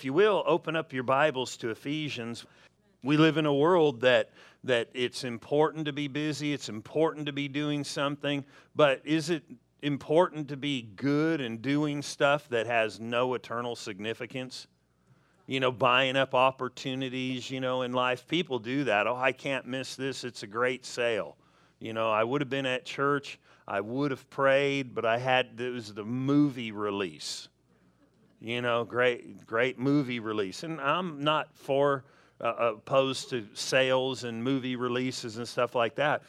If you will, open up your Bibles to Ephesians. We live in a world that that it's important to be busy, it's important to be doing something, but is it important to be good and doing stuff that has no eternal significance? You know, buying up opportunities, you know, in life. People do that. Oh, I can't miss this. It's a great sale. You know, I would have been at church, I would have prayed, but I had, it was the movie release you know, great, great movie release. And I'm not for uh, opposed to sales and movie releases and stuff like that.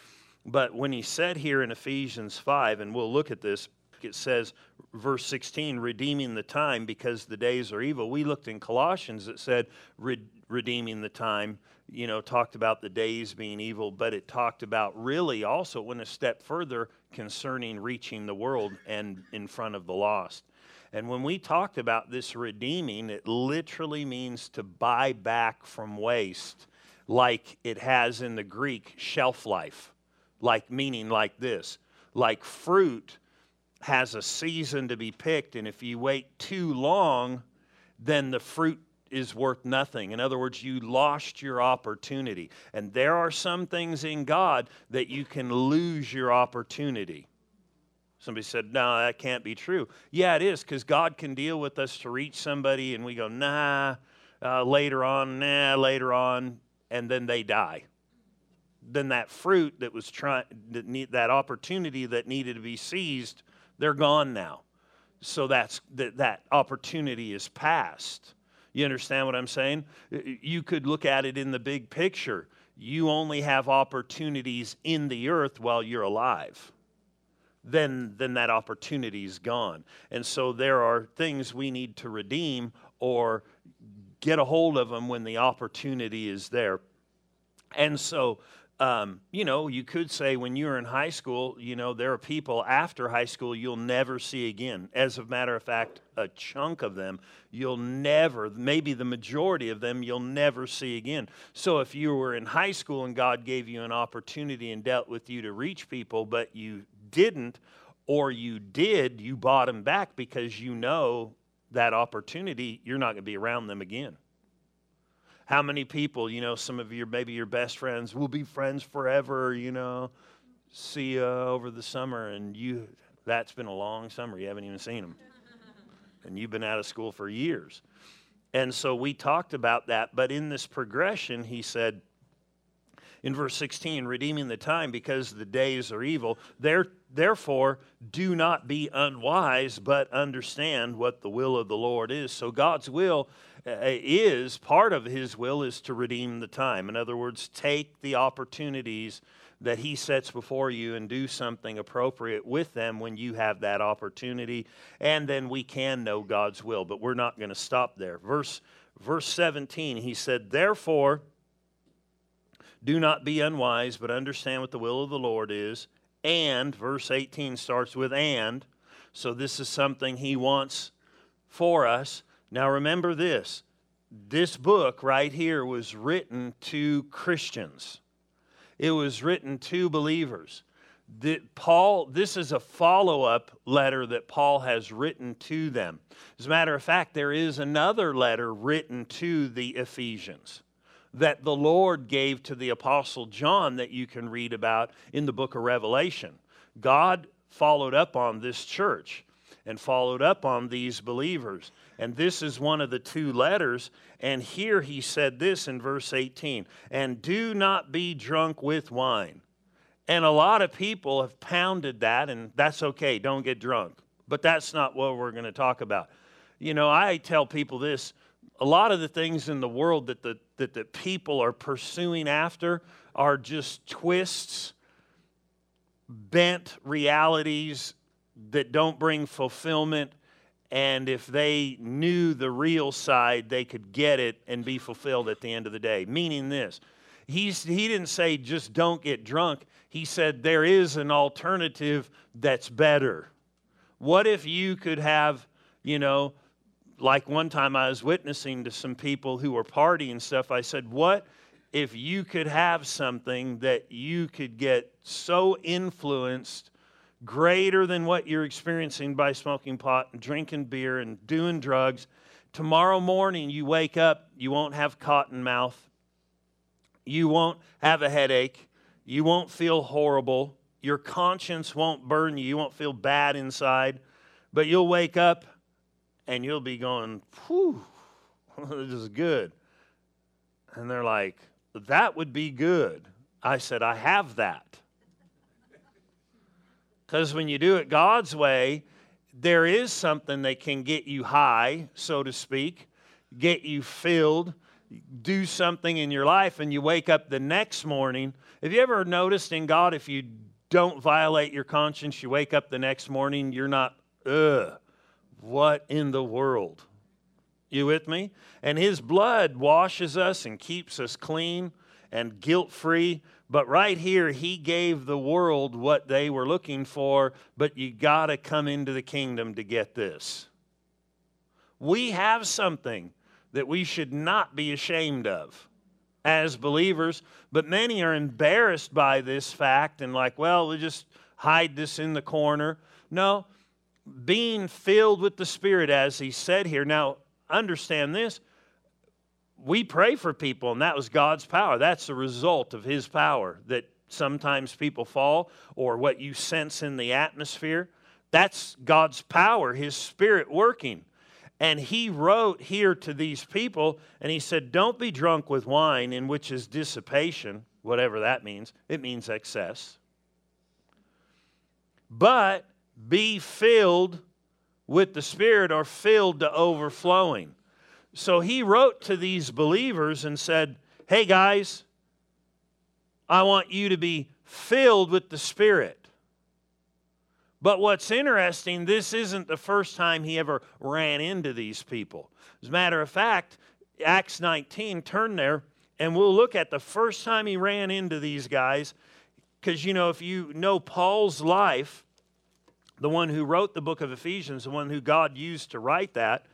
But when he said here in Ephesians 5, and we'll look at this, it says, verse 16, redeeming the time because the days are evil. We looked in Colossians, it said, redeeming the time, you know, talked about the days being evil, but it talked about really also went a step further concerning reaching the world and in front of the lost. And when we talked about this redeeming, it literally means to buy back from waste, like it has in the Greek shelf life, like meaning like this. Like fruit has a season to be picked, and if you wait too long, then the fruit is worth nothing. In other words, you lost your opportunity. And there are some things in God that you can lose your opportunity. Somebody said, No, that can't be true. Yeah, it is, because God can deal with us to reach somebody, and we go, Nah, uh, later on, nah, later on, and then they die. Then that fruit that was trying, that, need, that opportunity that needed to be seized, they're gone now. So that's that, that opportunity is past. You understand what I'm saying? You could look at it in the big picture. You only have opportunities in the earth while you're alive then then that opportunity is gone. And so there are things we need to redeem or get a hold of them when the opportunity is there. And so um, you know, you could say when you're in high school, you know, there are people after high school you'll never see again. As a matter of fact, a chunk of them you'll never, maybe the majority of them you'll never see again. So if you were in high school and God gave you an opportunity and dealt with you to reach people, but you didn't, or you did, you bought them back because you know that opportunity, you're not going to be around them again. How many people, you know, some of your, maybe your best friends will be friends forever, you know, see you over the summer, and you, that's been a long summer. You haven't even seen them. and you've been out of school for years. And so we talked about that, but in this progression, he said, in verse 16, redeeming the time because the days are evil. There, therefore, do not be unwise, but understand what the will of the Lord is. So, God's will uh, is part of His will is to redeem the time. In other words, take the opportunities that He sets before you and do something appropriate with them when you have that opportunity. And then we can know God's will, but we're not going to stop there. Verse, verse 17, He said, Therefore, do not be unwise, but understand what the will of the Lord is. And, verse 18 starts with and. So this is something he wants for us. Now remember this this book right here was written to Christians, it was written to believers. The, Paul, this is a follow up letter that Paul has written to them. As a matter of fact, there is another letter written to the Ephesians that the Lord gave to the Apostle John that you can read about in the book of Revelation. God followed up on this church and followed up on these believers. And this is one of the two letters. And here he said this in verse 18 and do not be drunk with wine. And a lot of people have pounded that, and that's okay, don't get drunk. But that's not what we're going to talk about. You know, I tell people this a lot of the things in the world that the, that the people are pursuing after are just twists, bent realities that don't bring fulfillment. And if they knew the real side, they could get it and be fulfilled at the end of the day. Meaning this, he's, he didn't say just don't get drunk. He said there is an alternative that's better. What if you could have, you know, like one time I was witnessing to some people who were partying stuff. I said, What if you could have something that you could get so influenced greater than what you're experiencing by smoking pot and drinking beer and doing drugs? Tomorrow morning you wake up, you won't have cotton mouth, you won't have a headache, you won't feel horrible, your conscience won't burn you, you won't feel bad inside, but you'll wake up and you'll be going, whew, this is good. And they're like, that would be good. I said, I have that. Because when you do it God's way, there is something that can get you high, so to speak, get you filled, do something in your life, and you wake up the next morning. Have you ever noticed in God, if you don't violate your conscience, you wake up the next morning, you're not, ugh, what in the world? You with me? And His blood washes us and keeps us clean and guilt free. But right here, He gave the world what they were looking for, but you got to come into the kingdom to get this. We have something that we should not be ashamed of as believers, but many are embarrassed by this fact and, like, well, we'll just hide this in the corner. No, being filled with the Spirit, as he said here. Now, understand this. We pray for people, and that was God's power. That's the result of his power that sometimes people fall or what you sense in the atmosphere. That's God's power, his spirit working. And he wrote here to these people, and he said, Don't be drunk with wine, in which is dissipation, whatever that means. It means excess. But be filled with the Spirit or filled to overflowing. So he wrote to these believers and said, Hey guys, I want you to be filled with the Spirit. But what's interesting, this isn't the first time he ever ran into these people. As a matter of fact, Acts 19, turn there, and we'll look at the first time he ran into these guys. Because, you know, if you know Paul's life, the one who wrote the book of Ephesians, the one who God used to write that,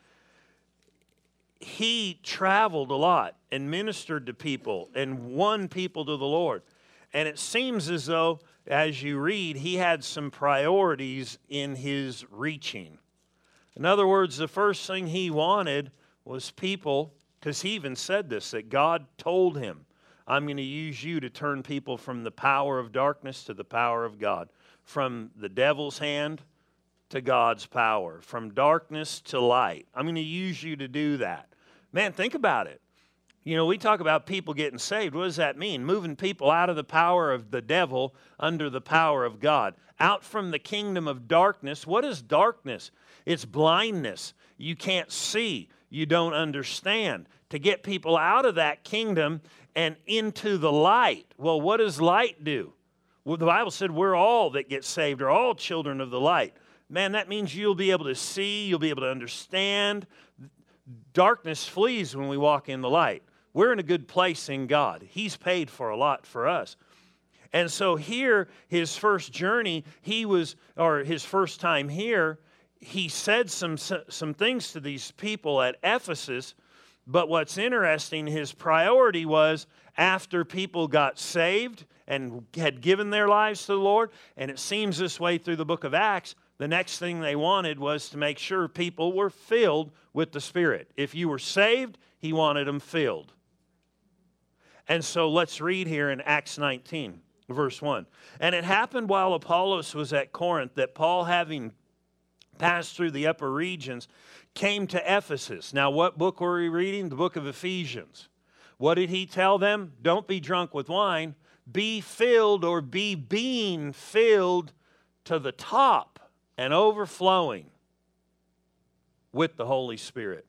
he traveled a lot and ministered to people and won people to the Lord. And it seems as though as you read, he had some priorities in his reaching. In other words, the first thing he wanted was people, because he even said this, that God told him, I'm going to use you to turn people from the power of darkness to the power of God, from the devil's hand to God's power, from darkness to light. I'm going to use you to do that. Man, think about it. You know, we talk about people getting saved. What does that mean? Moving people out of the power of the devil under the power of God. Out from the kingdom of darkness. What is darkness? It's blindness. You can't see, you don't understand. To get people out of that kingdom and into the light. Well, what does light do? Well, the Bible said we're all that get saved are all children of the light. Man, that means you'll be able to see, you'll be able to understand. Darkness flees when we walk in the light. We're in a good place in God. He's paid for a lot for us. And so here, his first journey, he was, or his first time here, he said some, some things to these people at Ephesus. But what's interesting, his priority was after people got saved and had given their lives to the Lord, and it seems this way through the book of Acts, the next thing they wanted was to make sure people were filled with the Spirit. If you were saved, he wanted them filled. And so let's read here in Acts 19, verse 1. And it happened while Apollos was at Corinth that Paul, having passed through the upper regions, came to Ephesus. Now, what book were we reading? The book of Ephesians. What did he tell them? Don't be drunk with wine. Be filled or be being filled to the top and overflowing with the Holy Spirit.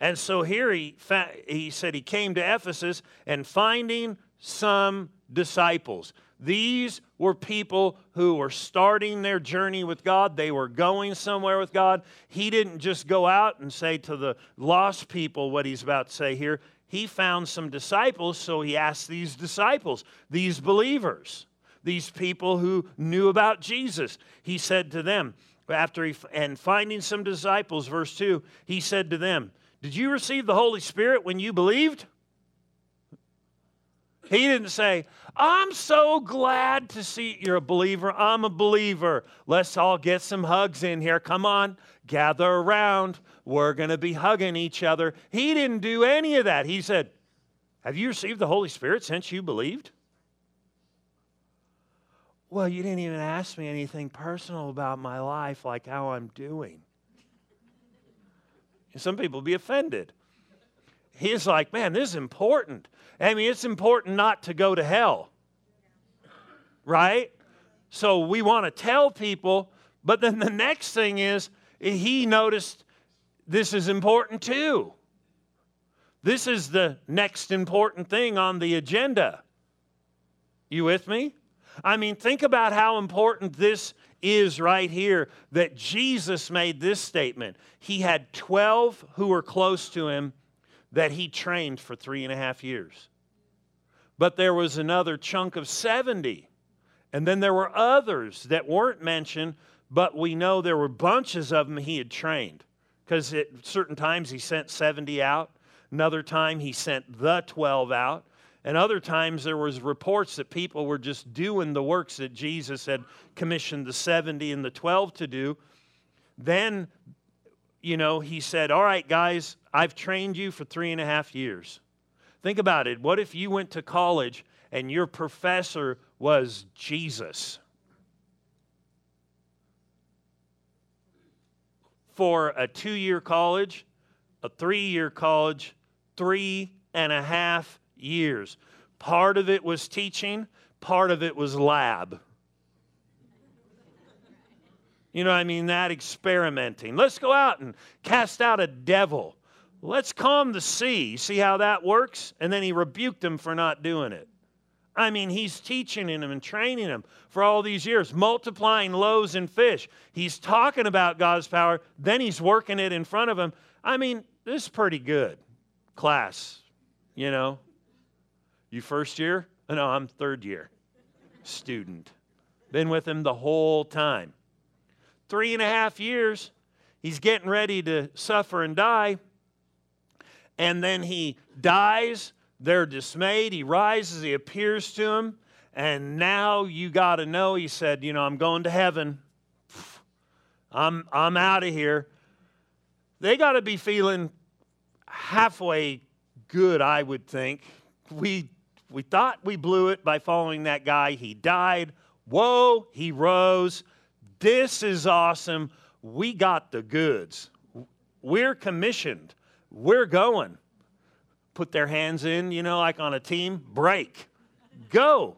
And so here he, fa- he said he came to Ephesus and finding some disciples. These were people who were starting their journey with God. They were going somewhere with God. He didn't just go out and say to the lost people what he's about to say here. He found some disciples, so he asked these disciples, these believers, these people who knew about Jesus. He said to them, after he, and finding some disciples, verse 2, he said to them, did you receive the Holy Spirit when you believed? He didn't say, I'm so glad to see you're a believer. I'm a believer. Let's all get some hugs in here. Come on, gather around. We're going to be hugging each other. He didn't do any of that. He said, Have you received the Holy Spirit since you believed? Well, you didn't even ask me anything personal about my life, like how I'm doing. And some people be offended. He's like, man, this is important. I mean, it's important not to go to hell, right? So we want to tell people, but then the next thing is he noticed this is important too. This is the next important thing on the agenda. You with me? I mean, think about how important this is right here that Jesus made this statement. He had 12 who were close to him that he trained for three and a half years. But there was another chunk of 70. And then there were others that weren't mentioned, but we know there were bunches of them he had trained. Because at certain times he sent 70 out, another time he sent the 12 out. And other times there was reports that people were just doing the works that Jesus had commissioned the 70 and the 12 to do. Then, you know, he said, All right, guys, I've trained you for three and a half years. Think about it. What if you went to college and your professor was Jesus? For a two year college, a three year college, three and a half years. Part of it was teaching, part of it was lab. You know I mean? That experimenting. Let's go out and cast out a devil. Let's calm the sea. See how that works? And then he rebuked them for not doing it. I mean, he's teaching them and training them for all these years, multiplying loaves and fish. He's talking about God's power, then he's working it in front of them. I mean, this is pretty good. Class, you know. You first year? No, I'm third year student. Been with him the whole time. Three and a half years, he's getting ready to suffer and die. And then he dies. They're dismayed. He rises, he appears to him. And now you got to know, he said, You know, I'm going to heaven. I'm, I'm out of here. They got to be feeling halfway good, I would think. We we thought we blew it by following that guy. He died. Whoa, he rose. This is awesome. We got the goods. We're commissioned. We're going. Put their hands in, you know, like on a team, break, go.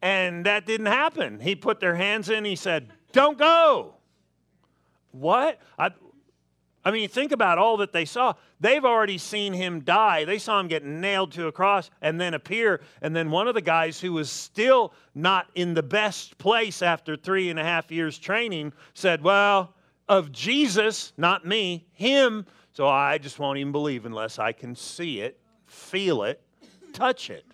And that didn't happen. He put their hands in, he said, Don't go. What? I, I mean, think about all that they saw. They've already seen him die. They saw him get nailed to a cross and then appear. And then one of the guys who was still not in the best place after three and a half years training said, Well, of Jesus, not me, him. So I just won't even believe unless I can see it, feel it, touch it.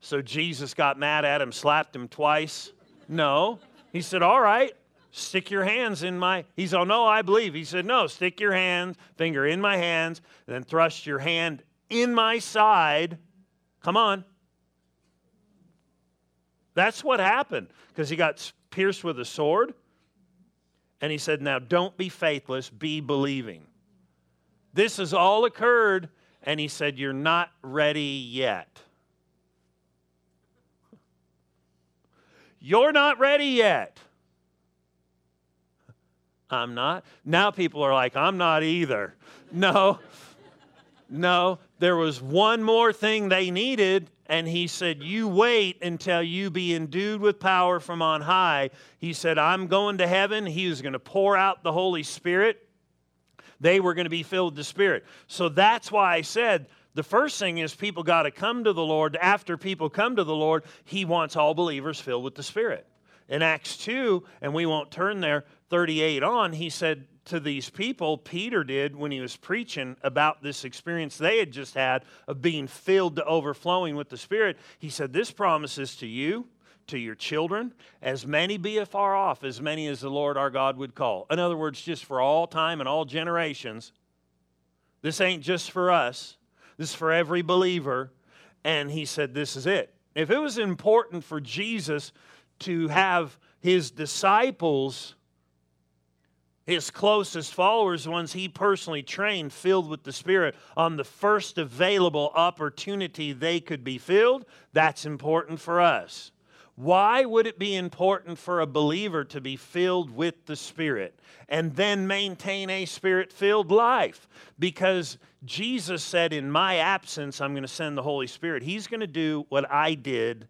So Jesus got mad at him, slapped him twice. No. He said, All right, stick your hands in my he said oh no i believe he said no stick your hand finger in my hands then thrust your hand in my side come on that's what happened because he got pierced with a sword and he said now don't be faithless be believing this has all occurred and he said you're not ready yet you're not ready yet I'm not. Now people are like, I'm not either. No, no. There was one more thing they needed, and he said, You wait until you be endued with power from on high. He said, I'm going to heaven. He was going to pour out the Holy Spirit. They were going to be filled with the Spirit. So that's why I said, the first thing is people got to come to the Lord. After people come to the Lord, He wants all believers filled with the Spirit. In Acts 2, and we won't turn there, 38 on, he said to these people, Peter did when he was preaching about this experience they had just had of being filled to overflowing with the Spirit. He said, This promises to you, to your children, as many be afar off, as many as the Lord our God would call. In other words, just for all time and all generations. This ain't just for us, this is for every believer. and he said, This is it. If it was important for Jesus to have his disciples, his closest followers, ones he personally trained, filled with the Spirit on the first available opportunity they could be filled, that's important for us. Why would it be important for a believer to be filled with the Spirit and then maintain a spirit filled life? Because Jesus said, In my absence, I'm going to send the Holy Spirit. He's going to do what I did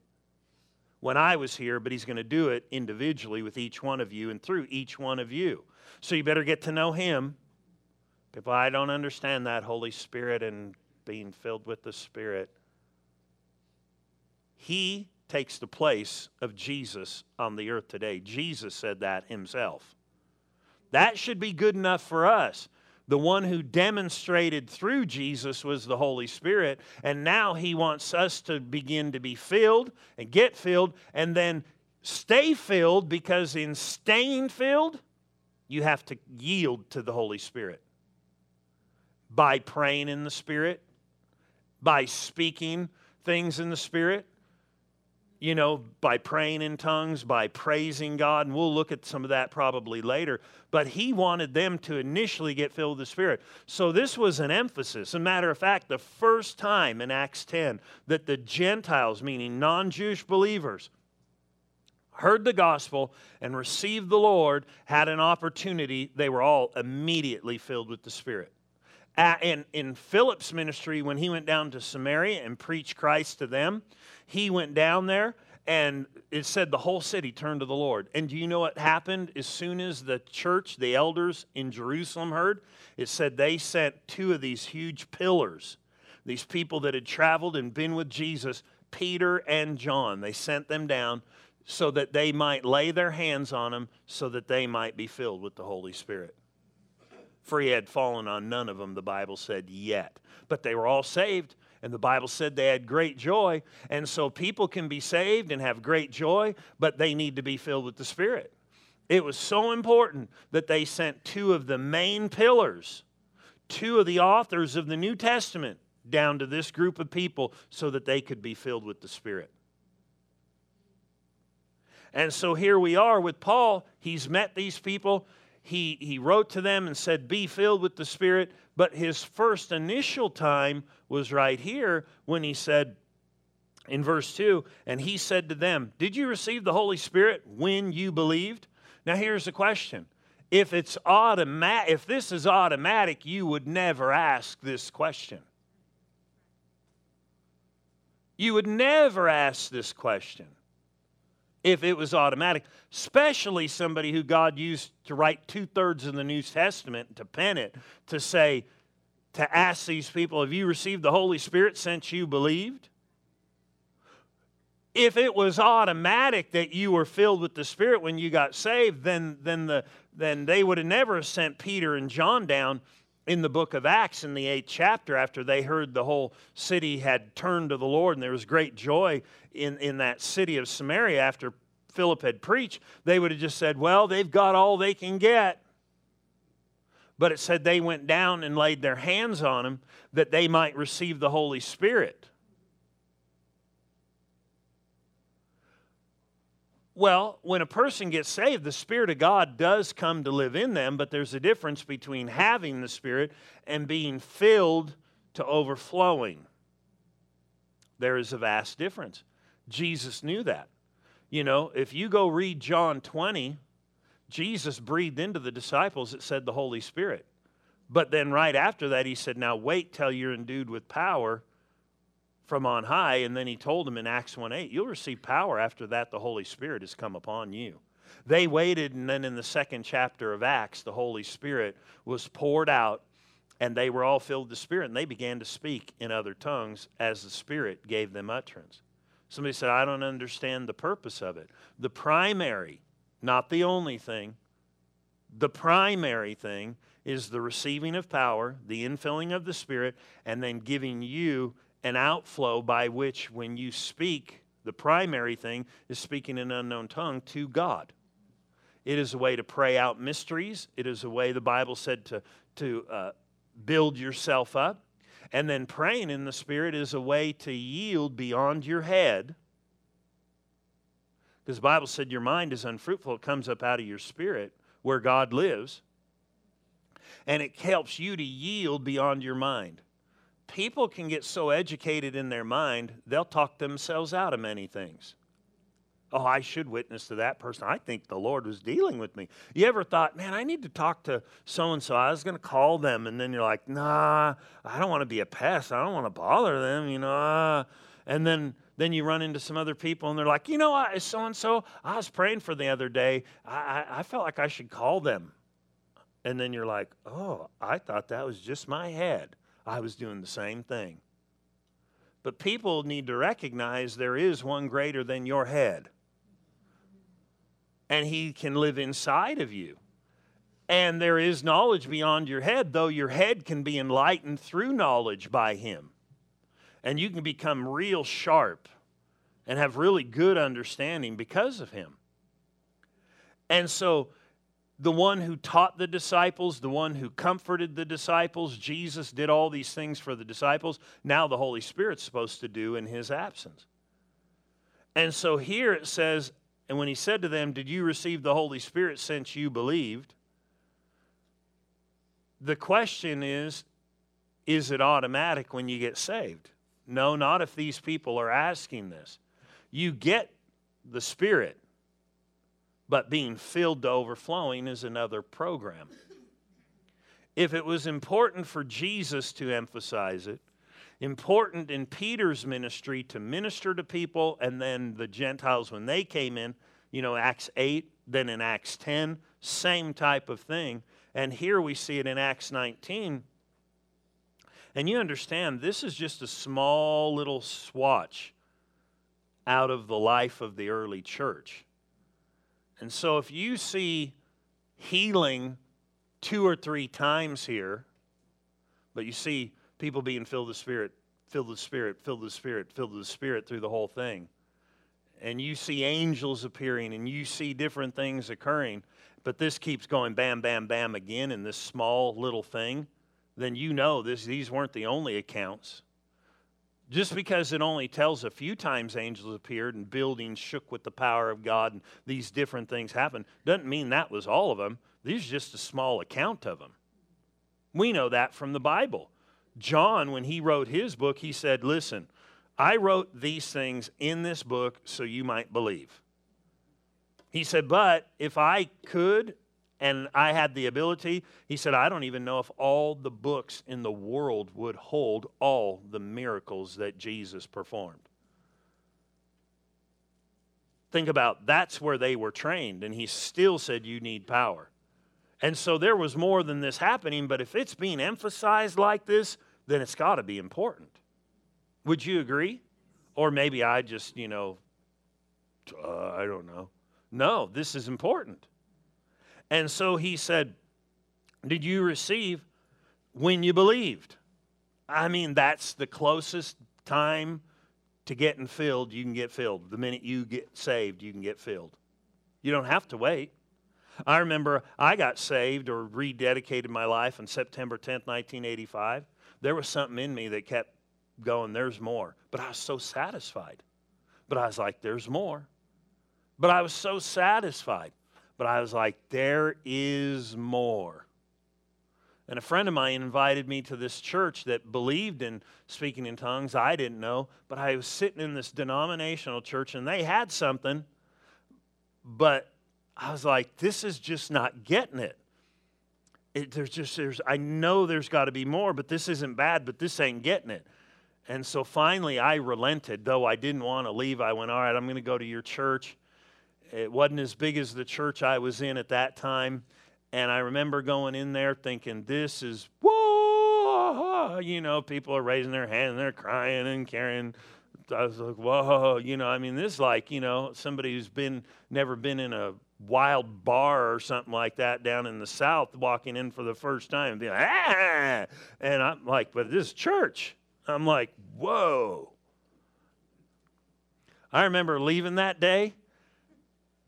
when I was here, but He's going to do it individually with each one of you and through each one of you. So you better get to know Him. If I don't understand that Holy Spirit and being filled with the Spirit, He takes the place of Jesus on the earth today. Jesus said that himself. That should be good enough for us. The one who demonstrated through Jesus was the Holy Spirit, and now he wants us to begin to be filled and get filled and then stay filled because in staying filled, you have to yield to the Holy Spirit by praying in the Spirit, by speaking things in the Spirit, you know, by praying in tongues, by praising God, and we'll look at some of that probably later. But he wanted them to initially get filled with the Spirit. So this was an emphasis. As a matter of fact, the first time in Acts 10 that the Gentiles, meaning non Jewish believers, heard the gospel and received the Lord, had an opportunity, they were all immediately filled with the Spirit. In, in Philip's ministry, when he went down to Samaria and preached Christ to them, he went down there and it said the whole city turned to the Lord. And do you know what happened as soon as the church, the elders in Jerusalem heard? It said they sent two of these huge pillars, these people that had traveled and been with Jesus, Peter and John. They sent them down so that they might lay their hands on them so that they might be filled with the Holy Spirit. For he had fallen on none of them, the Bible said, yet. But they were all saved and the Bible said they had great joy. And so people can be saved and have great joy, but they need to be filled with the Spirit. It was so important that they sent two of the main pillars, two of the authors of the New Testament, down to this group of people so that they could be filled with the Spirit. And so here we are with Paul. He's met these people. He, he wrote to them and said, Be filled with the Spirit. But his first initial time was right here when he said in verse 2 and he said to them, Did you receive the Holy Spirit when you believed? Now here's the question. If it's automatic, if this is automatic, you would never ask this question. You would never ask this question if it was automatic, especially somebody who God used to write two thirds of the New Testament to pen it, to say, to ask these people, Have you received the Holy Spirit since you believed? If it was automatic that you were filled with the Spirit when you got saved, then, then, the, then they would have never sent Peter and John down in the book of Acts in the eighth chapter after they heard the whole city had turned to the Lord and there was great joy in, in that city of Samaria after Philip had preached, they would have just said, Well, they've got all they can get. But it said they went down and laid their hands on him that they might receive the Holy Spirit. Well, when a person gets saved, the Spirit of God does come to live in them, but there's a difference between having the Spirit and being filled to overflowing. There is a vast difference. Jesus knew that. You know, if you go read John 20, Jesus breathed into the disciples, it said the Holy Spirit. But then right after that, he said, Now wait till you're endued with power from on high. And then he told them in Acts 1 8, You'll receive power after that, the Holy Spirit has come upon you. They waited, and then in the second chapter of Acts, the Holy Spirit was poured out, and they were all filled with the Spirit, and they began to speak in other tongues as the Spirit gave them utterance. Somebody said, I don't understand the purpose of it. The primary, not the only thing, the primary thing is the receiving of power, the infilling of the Spirit, and then giving you an outflow by which, when you speak, the primary thing is speaking in an unknown tongue to God. It is a way to pray out mysteries. It is a way, the Bible said, to, to uh, build yourself up. And then praying in the Spirit is a way to yield beyond your head. Because the Bible said your mind is unfruitful, it comes up out of your spirit where God lives. And it helps you to yield beyond your mind. People can get so educated in their mind, they'll talk themselves out of many things. Oh, I should witness to that person. I think the Lord was dealing with me. You ever thought, man, I need to talk to so and so. I was going to call them. And then you're like, nah, I don't want to be a pest. I don't want to bother them, you know. Uh. And then then you run into some other people and they're like, you know what, so and so, I was praying for the other day. I, I, I felt like I should call them. And then you're like, oh, I thought that was just my head. I was doing the same thing. But people need to recognize there is one greater than your head. And he can live inside of you. And there is knowledge beyond your head, though your head can be enlightened through knowledge by him and you can become real sharp and have really good understanding because of him. And so, the one who taught the disciples, the one who comforted the disciples, Jesus did all these things for the disciples. Now, the Holy Spirit's supposed to do in his absence. And so, here it says, and when he said to them, Did you receive the Holy Spirit since you believed? The question is, is it automatic when you get saved? No, not if these people are asking this. You get the Spirit, but being filled to overflowing is another program. If it was important for Jesus to emphasize it, important in Peter's ministry to minister to people, and then the Gentiles when they came in, you know, Acts 8, then in Acts 10, same type of thing. And here we see it in Acts 19 and you understand, this is just a small little swatch out of the life of the early church. And so if you see healing two or three times here, but you see people being filled with the Spirit, filled with the Spirit, filled with the Spirit, filled with the Spirit through the whole thing, and you see angels appearing and you see different things occurring, but this keeps going bam, bam, bam again in this small little thing then you know this, these weren't the only accounts. Just because it only tells a few times angels appeared and buildings shook with the power of God and these different things happened, doesn't mean that was all of them. These are just a small account of them. We know that from the Bible. John, when he wrote his book, he said, Listen, I wrote these things in this book so you might believe. He said, But if I could and I had the ability. He said, I don't even know if all the books in the world would hold all the miracles that Jesus performed. Think about that's where they were trained, and he still said, You need power. And so there was more than this happening, but if it's being emphasized like this, then it's got to be important. Would you agree? Or maybe I just, you know, uh, I don't know. No, this is important. And so he said, Did you receive when you believed? I mean, that's the closest time to getting filled you can get filled. The minute you get saved, you can get filled. You don't have to wait. I remember I got saved or rededicated my life on September 10th, 1985. There was something in me that kept going, there's more. But I was so satisfied. But I was like, there's more. But I was so satisfied. But I was like, there is more. And a friend of mine invited me to this church that believed in speaking in tongues. I didn't know, but I was sitting in this denominational church and they had something, but I was like, this is just not getting it. it there's just, there's, I know there's got to be more, but this isn't bad, but this ain't getting it. And so finally I relented, though I didn't want to leave. I went, all right, I'm going to go to your church. It wasn't as big as the church I was in at that time. And I remember going in there thinking, this is, whoa, you know, people are raising their hand and they're crying and carrying. I was like, whoa, you know, I mean, this is like, you know, somebody who's been, never been in a wild bar or something like that down in the South walking in for the first time and being like, ah! And I'm like, but this church. I'm like, whoa. I remember leaving that day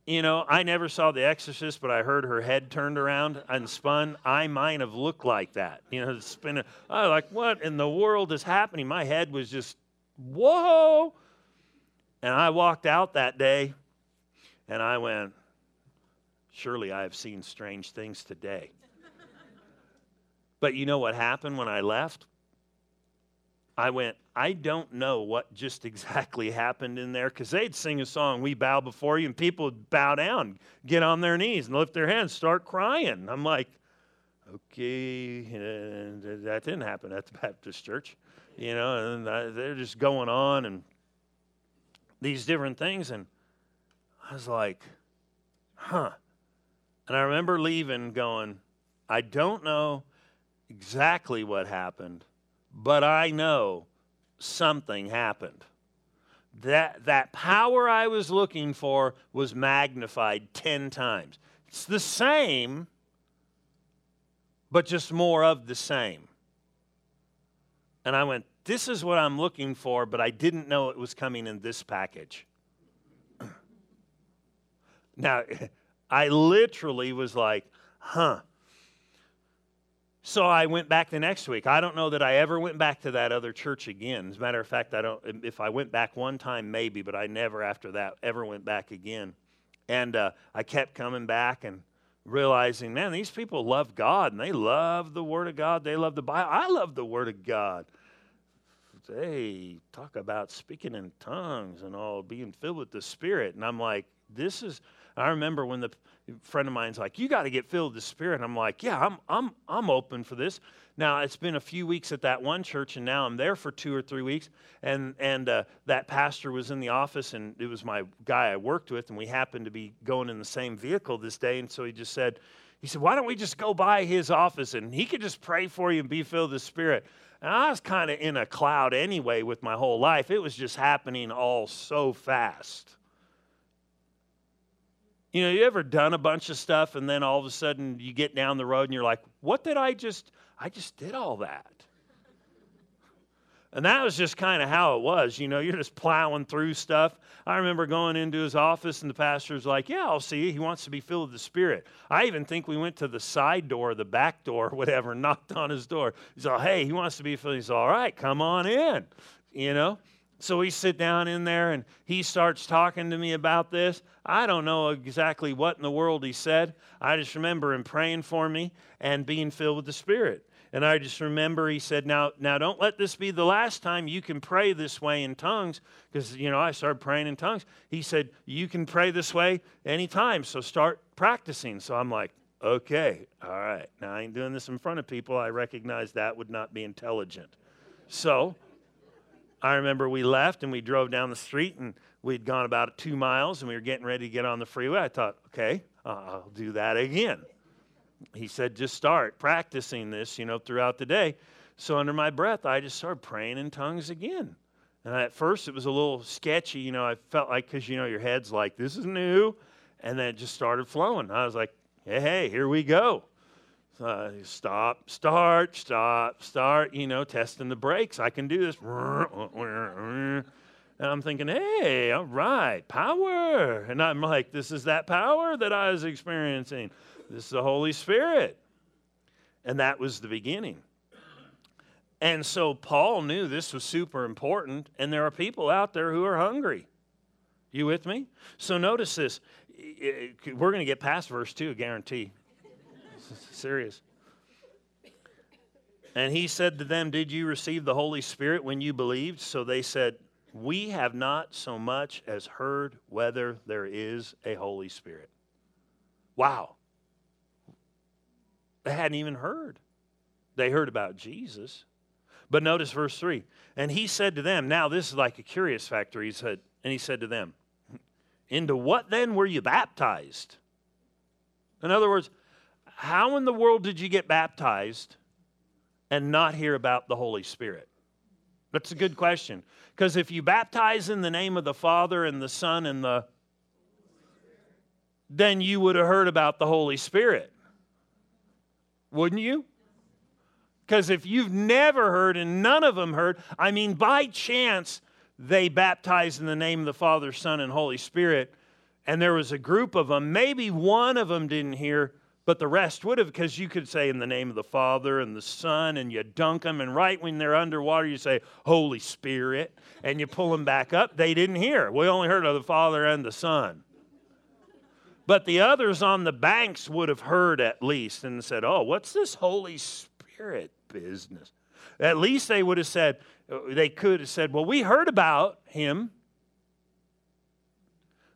you know, I never saw The Exorcist, but I heard her head turned around and spun. I might have looked like that. You know, spinning. I was like, what in the world is happening? My head was just, whoa. And I walked out that day and I went, surely I have seen strange things today. but you know what happened when I left? I went, I don't know what just exactly happened in there because they'd sing a song, We Bow Before You, and people would bow down, get on their knees, and lift their hands, start crying. I'm like, okay, eh, and that didn't happen at the Baptist church, you know, and they're just going on and these different things. And I was like, huh. And I remember leaving going, I don't know exactly what happened but I know something happened. That, that power I was looking for was magnified 10 times. It's the same, but just more of the same. And I went, This is what I'm looking for, but I didn't know it was coming in this package. now, I literally was like, Huh, so I went back the next week. I don't know that I ever went back to that other church again. As a matter of fact, I don't. If I went back one time, maybe, but I never after that ever went back again. And uh, I kept coming back and realizing, man, these people love God and they love the Word of God. They love the Bible. I love the Word of God. They talk about speaking in tongues and all, being filled with the Spirit, and I'm like, this is. I remember when the friend of mine's like, "You got to get filled with the Spirit." I'm like, "Yeah, I'm I'm I'm open for this." Now it's been a few weeks at that one church, and now I'm there for two or three weeks. And and uh, that pastor was in the office, and it was my guy I worked with, and we happened to be going in the same vehicle this day. And so he just said, he said, "Why don't we just go by his office, and he could just pray for you and be filled with the Spirit." And I was kind of in a cloud anyway with my whole life. It was just happening all so fast. You know, you ever done a bunch of stuff and then all of a sudden you get down the road and you're like, what did I just, I just did all that. And that was just kind of how it was. You know, you're just plowing through stuff. I remember going into his office and the pastor's like, Yeah, I'll see. you. He wants to be filled with the Spirit. I even think we went to the side door, the back door, whatever, knocked on his door. He's all, Hey, he wants to be filled. He's all right, come on in. You know? So we sit down in there and he starts talking to me about this. I don't know exactly what in the world he said. I just remember him praying for me and being filled with the Spirit. And I just remember he said, Now, now don't let this be the last time you can pray this way in tongues. Because, you know, I started praying in tongues. He said, You can pray this way anytime. So start practicing. So I'm like, Okay, all right. Now I ain't doing this in front of people. I recognize that would not be intelligent. So I remember we left and we drove down the street and we'd gone about two miles and we were getting ready to get on the freeway. I thought, okay, uh, I'll do that again. He said, just start practicing this, you know, throughout the day. So under my breath, I just started praying in tongues again. And at first, it was a little sketchy, you know. I felt like because you know your head's like this is new, and then it just started flowing. I was like, hey, hey, here we go. Uh, stop, start, stop, start, you know, testing the brakes. I can do this. And I'm thinking, hey, all right, power. And I'm like, this is that power that I was experiencing. This is the Holy Spirit. And that was the beginning. And so Paul knew this was super important, and there are people out there who are hungry. You with me? So notice this. We're going to get past verse 2, guarantee. Serious. And he said to them, Did you receive the Holy Spirit when you believed? So they said, We have not so much as heard whether there is a Holy Spirit. Wow. They hadn't even heard. They heard about Jesus. But notice verse 3. And he said to them, Now this is like a curious factor. He said, and he said to them, Into what then were you baptized? In other words, how in the world did you get baptized and not hear about the Holy Spirit? That's a good question. Because if you baptize in the name of the Father and the Son and the then you would have heard about the Holy Spirit. Wouldn't you? Because if you've never heard and none of them heard, I mean, by chance they baptized in the name of the Father, Son, and Holy Spirit, and there was a group of them. Maybe one of them didn't hear, but the rest would have, because you could say in the name of the Father and the Son, and you dunk them, and right when they're underwater, you say, Holy Spirit, and you pull them back up. They didn't hear. We only heard of the Father and the Son. But the others on the banks would have heard at least and said, Oh, what's this Holy Spirit business? At least they would have said, they could have said, Well, we heard about him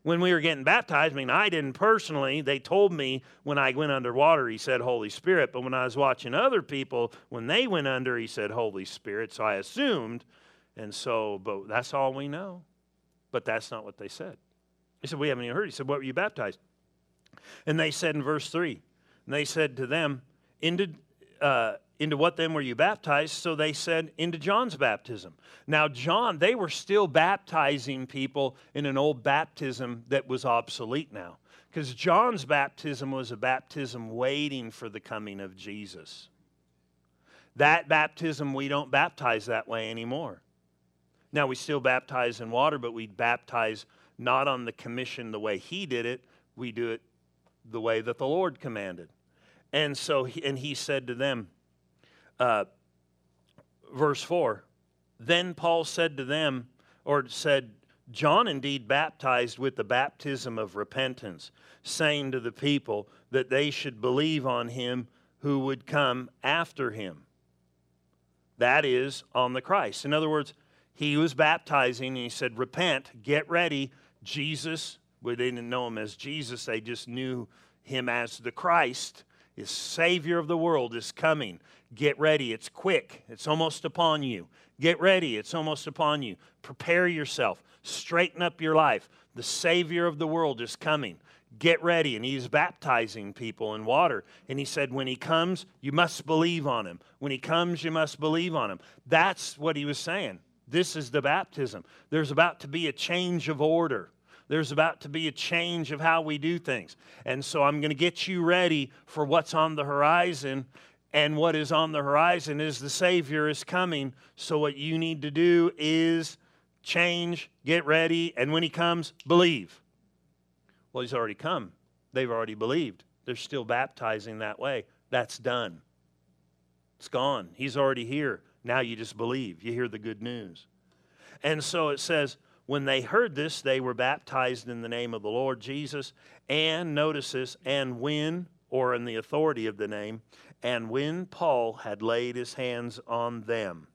when we were getting baptized. I mean, I didn't personally. They told me when I went underwater, he said Holy Spirit. But when I was watching other people, when they went under, he said Holy Spirit. So I assumed. And so, but that's all we know. But that's not what they said. He said, We haven't even heard. He said, What were you baptized? And they said in verse 3, and they said to them, Into, uh, into what then were you baptized? So they said, Into John's baptism. Now, John, they were still baptizing people in an old baptism that was obsolete now. Because John's baptism was a baptism waiting for the coming of Jesus. That baptism, we don't baptize that way anymore. Now, we still baptize in water, but we baptize not on the commission the way he did it. We do it the way that the Lord commanded. And so, and he said to them, uh, verse 4 Then Paul said to them, or said, John indeed baptized with the baptism of repentance, saying to the people that they should believe on him who would come after him. That is, on the Christ. In other words, he was baptizing and he said, Repent, get ready. Jesus, well, they didn't know him as Jesus, they just knew him as the Christ, is Savior of the world, is coming. Get ready. It's quick. It's almost upon you. Get ready. It's almost upon you. Prepare yourself. Straighten up your life. The Savior of the world is coming. Get ready. And he's baptizing people in water. And he said, When he comes, you must believe on him. When he comes, you must believe on him. That's what he was saying. This is the baptism. There's about to be a change of order. There's about to be a change of how we do things. And so I'm going to get you ready for what's on the horizon. And what is on the horizon is the Savior is coming. So what you need to do is change, get ready, and when He comes, believe. Well, He's already come. They've already believed. They're still baptizing that way. That's done. It's gone. He's already here. Now you just believe. You hear the good news. And so it says, when they heard this, they were baptized in the name of the Lord Jesus. And notice this, and when, or in the authority of the name, and when Paul had laid his hands on them.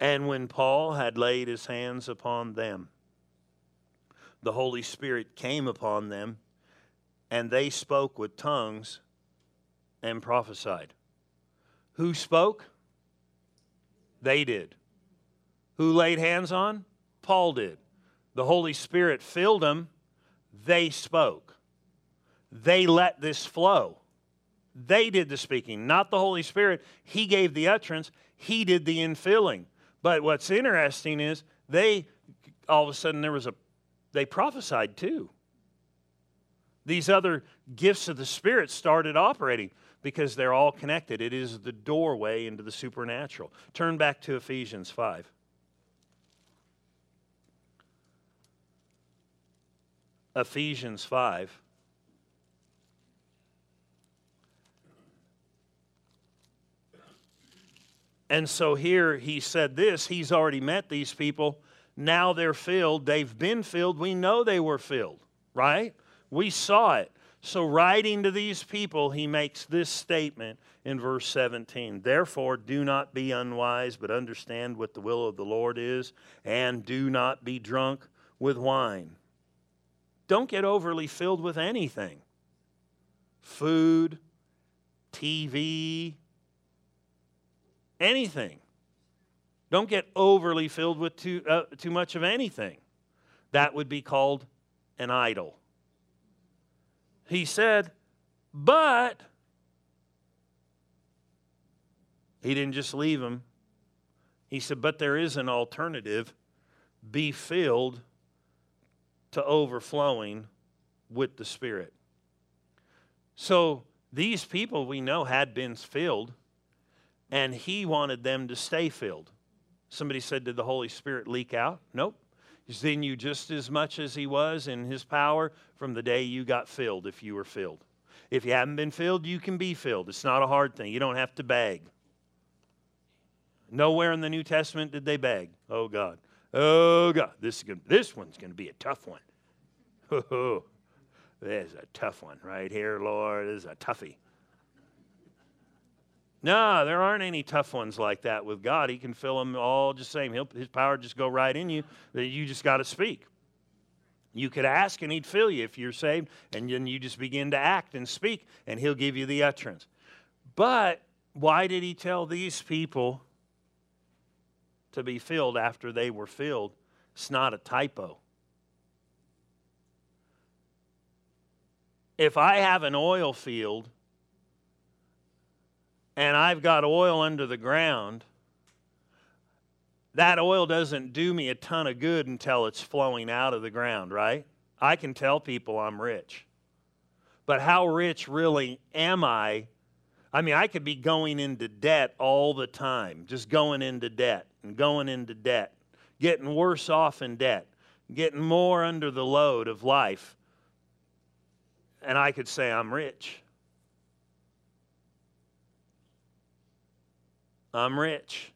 And when Paul had laid his hands upon them, the Holy Spirit came upon them, and they spoke with tongues and prophesied. Who spoke? They did. Who laid hands on? Paul did. The Holy Spirit filled them. They spoke. They let this flow. They did the speaking, not the Holy Spirit. He gave the utterance, He did the infilling. But what's interesting is they, all of a sudden, there was a, they prophesied too. These other gifts of the Spirit started operating because they're all connected. It is the doorway into the supernatural. Turn back to Ephesians 5. Ephesians 5. And so here he said this he's already met these people. Now they're filled. They've been filled. We know they were filled, right? We saw it. So, writing to these people, he makes this statement in verse 17 Therefore, do not be unwise, but understand what the will of the Lord is, and do not be drunk with wine don't get overly filled with anything food, TV, anything. Don't get overly filled with too, uh, too much of anything. That would be called an idol. He said, but he didn't just leave him. He said, but there is an alternative. Be filled to overflowing with the Spirit. So these people we know had been filled, and he wanted them to stay filled. Somebody said, Did the Holy Spirit leak out? Nope. He's in you just as much as He was in His power from the day you got filled, if you were filled. If you haven't been filled, you can be filled. It's not a hard thing. You don't have to beg. Nowhere in the New Testament did they beg. Oh, God. Oh, God. This, is gonna, this one's going to be a tough one. Oh, there's a tough one right here, Lord. This is a toughie. No, there aren't any tough ones like that with God. He can fill them all just same. He'll, his power just go right in you. You just got to speak. You could ask and he'd fill you if you're saved, and then you just begin to act and speak, and he'll give you the utterance. But why did he tell these people to be filled after they were filled? It's not a typo. If I have an oil field and I've got oil under the ground, that oil doesn't do me a ton of good until it's flowing out of the ground, right? I can tell people I'm rich. But how rich really am I? I mean, I could be going into debt all the time, just going into debt and going into debt, getting worse off in debt, getting more under the load of life. And I could say I'm rich. I'm rich.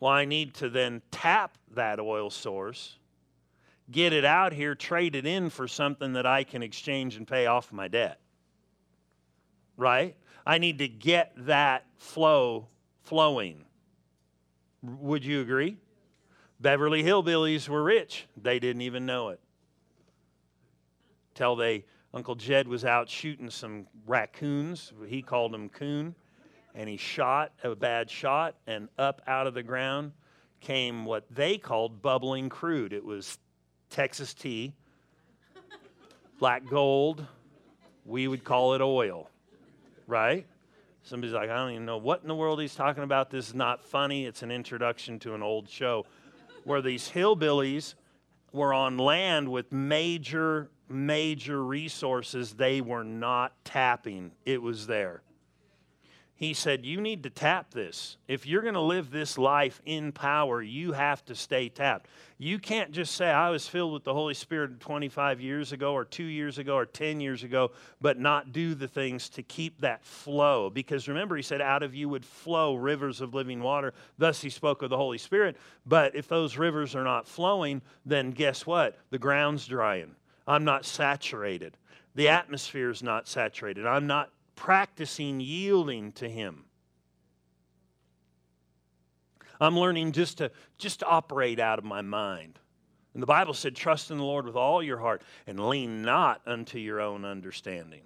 Well, I need to then tap that oil source, get it out here, trade it in for something that I can exchange and pay off my debt. Right? I need to get that flow flowing. Would you agree? Beverly Hillbillies were rich. They didn't even know it. Till they Uncle Jed was out shooting some raccoons. He called them coon and he shot a bad shot, and up out of the ground came what they called bubbling crude. It was Texas tea, black gold. We would call it oil, right? Somebody's like, I don't even know what in the world he's talking about. This is not funny. It's an introduction to an old show where these hillbillies were on land with major, major resources they were not tapping. It was there he said, You need to tap this. If you're going to live this life in power, you have to stay tapped. You can't just say, I was filled with the Holy Spirit 25 years ago, or two years ago, or 10 years ago, but not do the things to keep that flow. Because remember, he said, Out of you would flow rivers of living water. Thus, he spoke of the Holy Spirit. But if those rivers are not flowing, then guess what? The ground's drying. I'm not saturated. The atmosphere is not saturated. I'm not practicing yielding to him. I'm learning just to just to operate out of my mind. And the Bible said, trust in the Lord with all your heart and lean not unto your own understanding.